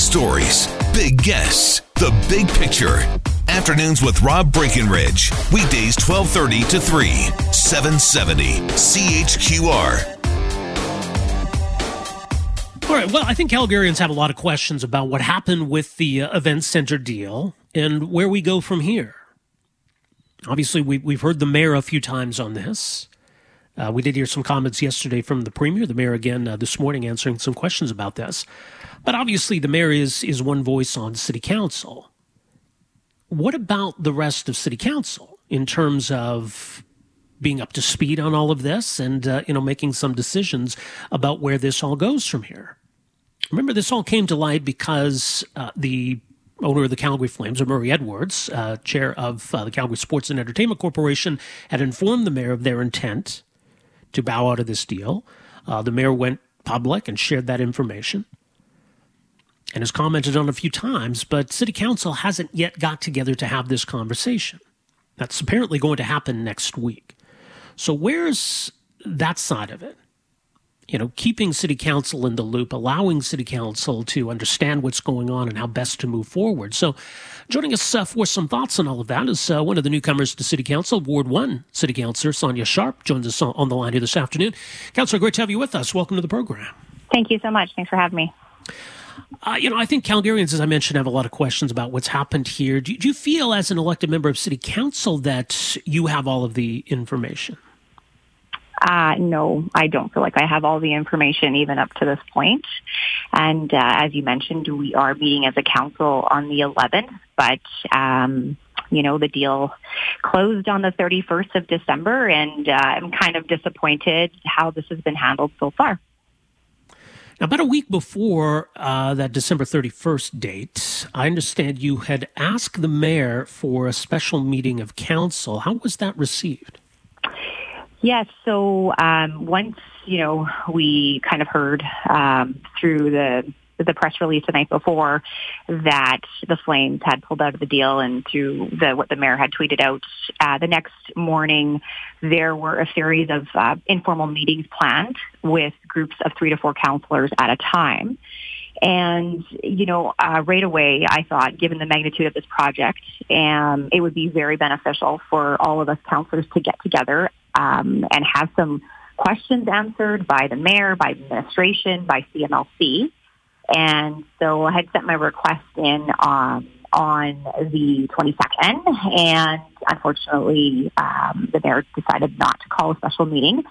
stories, big guests, the big picture. Afternoons with Rob Breckenridge. Weekdays 1230 to 3, 770 CHQR. All right. Well, I think Calgarians have a lot of questions about what happened with the uh, event center deal and where we go from here. Obviously, we, we've heard the mayor a few times on this. Uh, we did hear some comments yesterday from the premier, the mayor again uh, this morning answering some questions about this. But obviously, the mayor is, is one voice on city council. What about the rest of city council in terms of being up to speed on all of this and uh, you know making some decisions about where this all goes from here? Remember, this all came to light because uh, the owner of the Calgary Flames, Murray Edwards, uh, chair of uh, the Calgary Sports and Entertainment Corporation, had informed the mayor of their intent to bow out of this deal. Uh, the mayor went public and shared that information and has commented on a few times, but city council hasn't yet got together to have this conversation. That's apparently going to happen next week. So, where's that side of it? You know, keeping city council in the loop, allowing city council to understand what's going on and how best to move forward. So, joining us uh, for some thoughts on all of that is uh, one of the newcomers to city council, Ward 1 city councilor Sonya Sharp, joins us on the line here this afternoon. Councilor, great to have you with us. Welcome to the program. Thank you so much. Thanks for having me. Uh, you know, I think Calgarians, as I mentioned, have a lot of questions about what's happened here. Do, do you feel, as an elected member of City Council, that you have all of the information? Uh, no, I don't feel like I have all the information even up to this point. And uh, as you mentioned, we are meeting as a council on the 11th, but um, you know, the deal closed on the 31st of December, and uh, I'm kind of disappointed how this has been handled so far. Now, about a week before uh, that December 31st date, I understand you had asked the mayor for a special meeting of council. How was that received? Yes. So um, once you know we kind of heard um, through the the press release the night before that the Flames had pulled out of the deal, and through the what the mayor had tweeted out, uh, the next morning there were a series of uh, informal meetings planned with groups of three to four councilors at a time. And, you know, uh, right away, I thought, given the magnitude of this project, um, it would be very beneficial for all of us councilors to get together um, and have some questions answered by the mayor, by administration, by CMLC. And so I had sent my request in um, on the 22nd, and unfortunately, um, the mayor decided not to call a special meeting.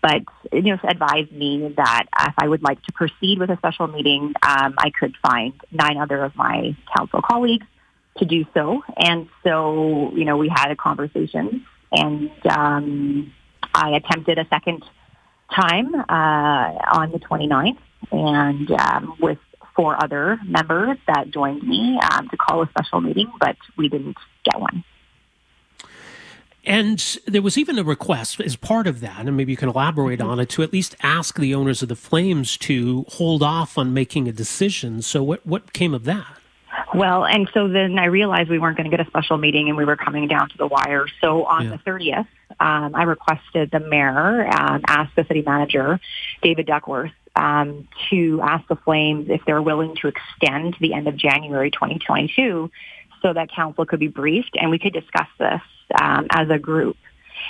But you know, advised me that if I would like to proceed with a special meeting, um, I could find nine other of my council colleagues to do so. And so, you know, we had a conversation and um, I attempted a second time uh, on the 29th and um, with four other members that joined me um, to call a special meeting, but we didn't get one. And there was even a request as part of that, and maybe you can elaborate on it, to at least ask the owners of the Flames to hold off on making a decision. So, what, what came of that? Well, and so then I realized we weren't going to get a special meeting and we were coming down to the wire. So on yeah. the 30th, um, I requested the mayor um, ask the city manager, David Duckworth, um, to ask the Flames if they're willing to extend the end of January 2022 so that council could be briefed and we could discuss this um, as a group.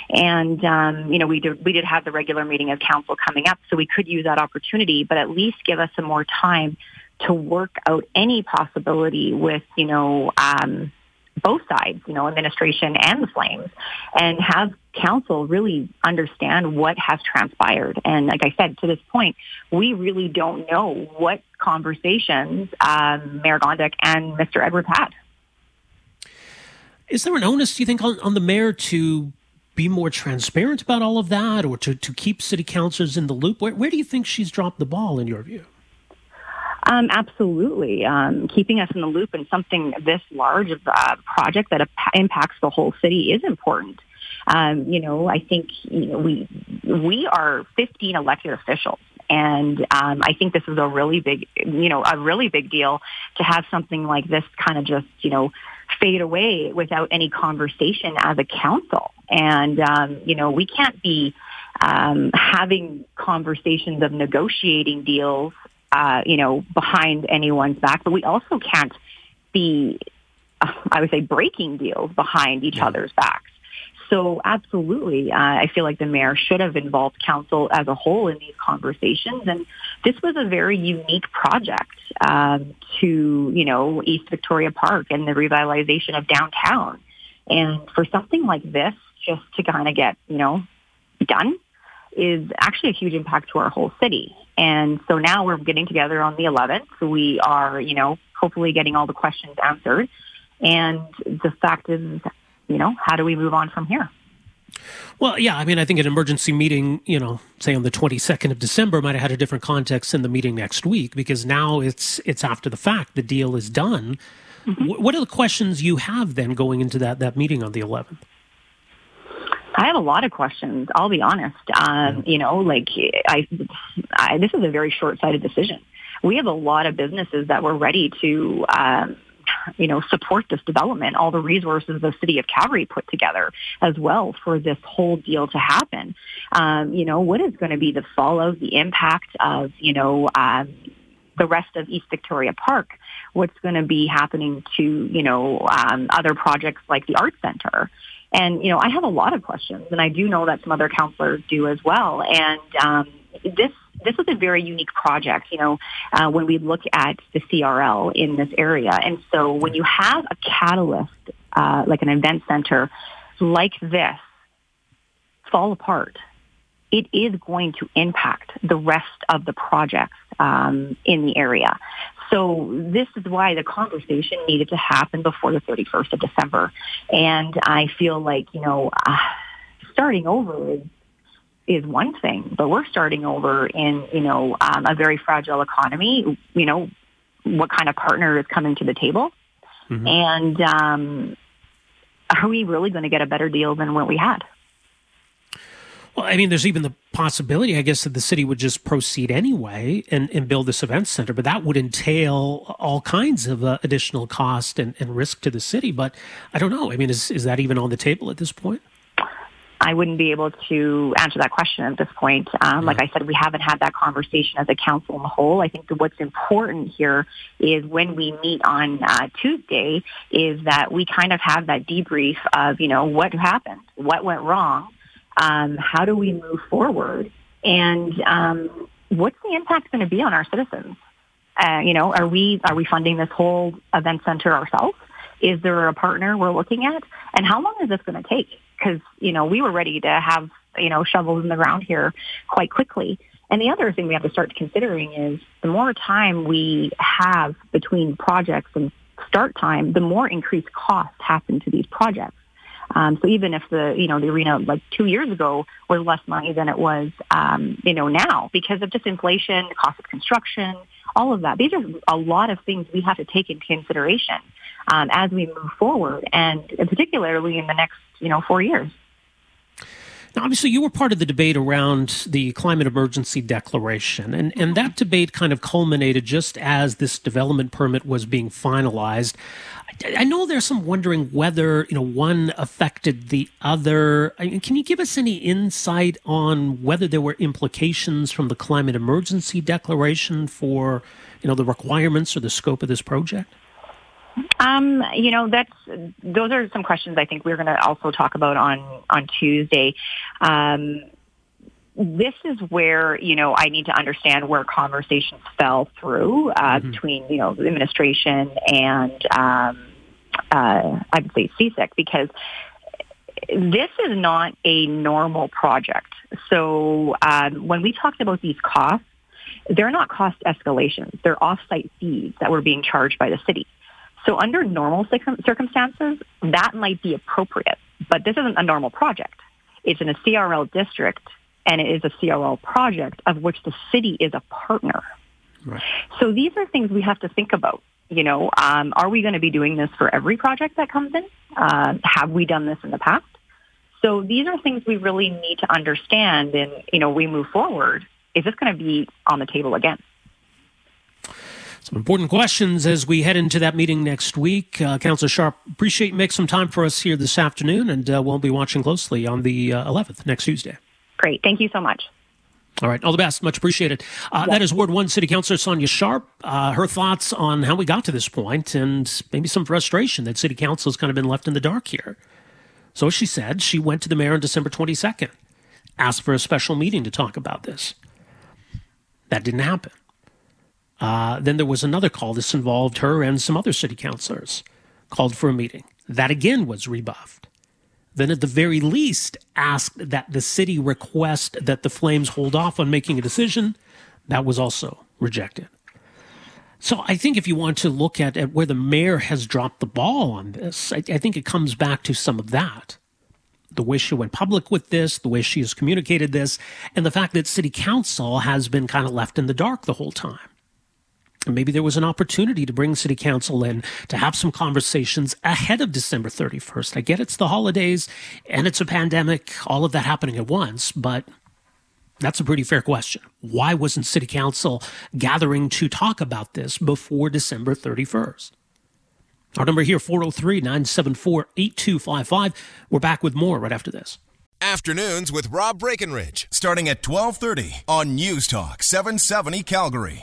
And um, you know, we did we did have the regular meeting of council coming up, so we could use that opportunity, but at least give us some more time to work out any possibility with, you know, um, both sides, you know, administration and the Flames, and have council really understand what has transpired. And like I said, to this point, we really don't know what conversations um, Mayor Gondek and Mr. Edwards had. Is there an onus, do you think, on, on the mayor to be more transparent about all of that or to, to keep city councilors in the loop? Where, where do you think she's dropped the ball in your view? Um, absolutely. Um, keeping us in the loop in something this large of a project that impacts the whole city is important. Um, you know, I think you know, we we are 15 elected officials, and um, I think this is a really big, you know, a really big deal to have something like this kind of just, you know, fade away without any conversation as a council. And um, you know, we can't be um, having conversations of negotiating deals uh, you know, behind anyone's back, but we also can't be, I would say, breaking deals behind each yeah. other's backs. So absolutely, uh, I feel like the mayor should have involved council as a whole in these conversations. And this was a very unique project um, to, you know, East Victoria Park and the revitalization of downtown. And for something like this, just to kind of get, you know, done is actually a huge impact to our whole city. And so now we're getting together on the 11th. We are, you know, hopefully getting all the questions answered. And the fact is, you know, how do we move on from here? Well, yeah, I mean, I think an emergency meeting, you know, say on the 22nd of December might have had a different context than the meeting next week because now it's it's after the fact, the deal is done. Mm-hmm. What are the questions you have then going into that that meeting on the 11th? I have a lot of questions. I'll be honest. Um, you know, like I, I, this is a very short-sighted decision. We have a lot of businesses that were ready to, um, you know, support this development. All the resources the city of Calgary put together as well for this whole deal to happen. Um, you know, what is going to be the fallout, the impact of, you know, um, the rest of East Victoria Park? What's going to be happening to, you know, um, other projects like the Art Center? And, you know, I have a lot of questions, and I do know that some other councilors do as well. And um, this this was a very unique project, you know, uh, when we look at the CRL in this area. And so when you have a catalyst, uh, like an event center like this, fall apart, it is going to impact the rest of the projects um, in the area. So this is why the conversation needed to happen before the 31st of December. And I feel like, you know, uh, starting over is, is one thing, but we're starting over in, you know, um, a very fragile economy. You know, what kind of partner is coming to the table? Mm-hmm. And um, are we really going to get a better deal than what we had? Well, I mean, there's even the possibility, I guess, that the city would just proceed anyway and, and build this event center, but that would entail all kinds of uh, additional cost and, and risk to the city. But I don't know. I mean, is, is that even on the table at this point? I wouldn't be able to answer that question at this point. Um, yeah. Like I said, we haven't had that conversation as a council in the whole. I think that what's important here is when we meet on uh, Tuesday is that we kind of have that debrief of, you know, what happened, what went wrong, um, how do we move forward? And um, what's the impact going to be on our citizens? Uh, you know, are we are we funding this whole event center ourselves? Is there a partner we're looking at? And how long is this going to take? Because you know, we were ready to have you know shovels in the ground here quite quickly. And the other thing we have to start considering is the more time we have between projects and start time, the more increased costs happen to these projects. Um, so even if the you know the arena like two years ago was less money than it was um, you know now because of just inflation, the cost of construction, all of that. These are a lot of things we have to take into consideration um, as we move forward, and particularly in the next you know four years. Now, obviously, you were part of the debate around the climate emergency declaration, and, and that debate kind of culminated just as this development permit was being finalized. I, know there's some wondering whether you know one affected the other. I mean, can you give us any insight on whether there were implications from the climate emergency declaration for you know the requirements or the scope of this project? Um, you know, that's those are some questions I think we're going to also talk about on on Tuesday. Um, this is where you know I need to understand where conversations fell through uh, mm-hmm. between you know the administration and um, uh, I would say CSEC because this is not a normal project. So um, when we talked about these costs, they're not cost escalations; they're off-site fees that were being charged by the city. So under normal circumstances, that might be appropriate, but this isn't a normal project. It's in a CRL district, and it is a CRL project of which the city is a partner. Right. So these are things we have to think about. You know, um, are we going to be doing this for every project that comes in? Uh, have we done this in the past? So these are things we really need to understand, and you know, we move forward. Is this going to be on the table again? Some important questions as we head into that meeting next week. Uh, Councillor Sharp, appreciate you make some time for us here this afternoon, and uh, we'll be watching closely on the uh, 11th, next Tuesday. Great. Thank you so much. All right. All the best. Much appreciated. Uh, That is Ward 1 City Councilor Sonya Sharp. Uh, her thoughts on how we got to this point and maybe some frustration that City Council has kind of been left in the dark here. So she said she went to the mayor on December 22nd, asked for a special meeting to talk about this. That didn't happen. Uh, then there was another call. This involved her and some other city councilors, called for a meeting. That again was rebuffed. Then, at the very least, asked that the city request that the Flames hold off on making a decision. That was also rejected. So I think if you want to look at, at where the mayor has dropped the ball on this, I, I think it comes back to some of that. The way she went public with this, the way she has communicated this, and the fact that city council has been kind of left in the dark the whole time. Maybe there was an opportunity to bring city council in to have some conversations ahead of December 31st. I get it's the holidays and it's a pandemic, all of that happening at once, but that's a pretty fair question. Why wasn't City Council gathering to talk about this before December 31st? Our number here, 403 974 8255. We're back with more right after this. Afternoons with Rob Breckenridge, starting at 1230 on News Talk 770 Calgary.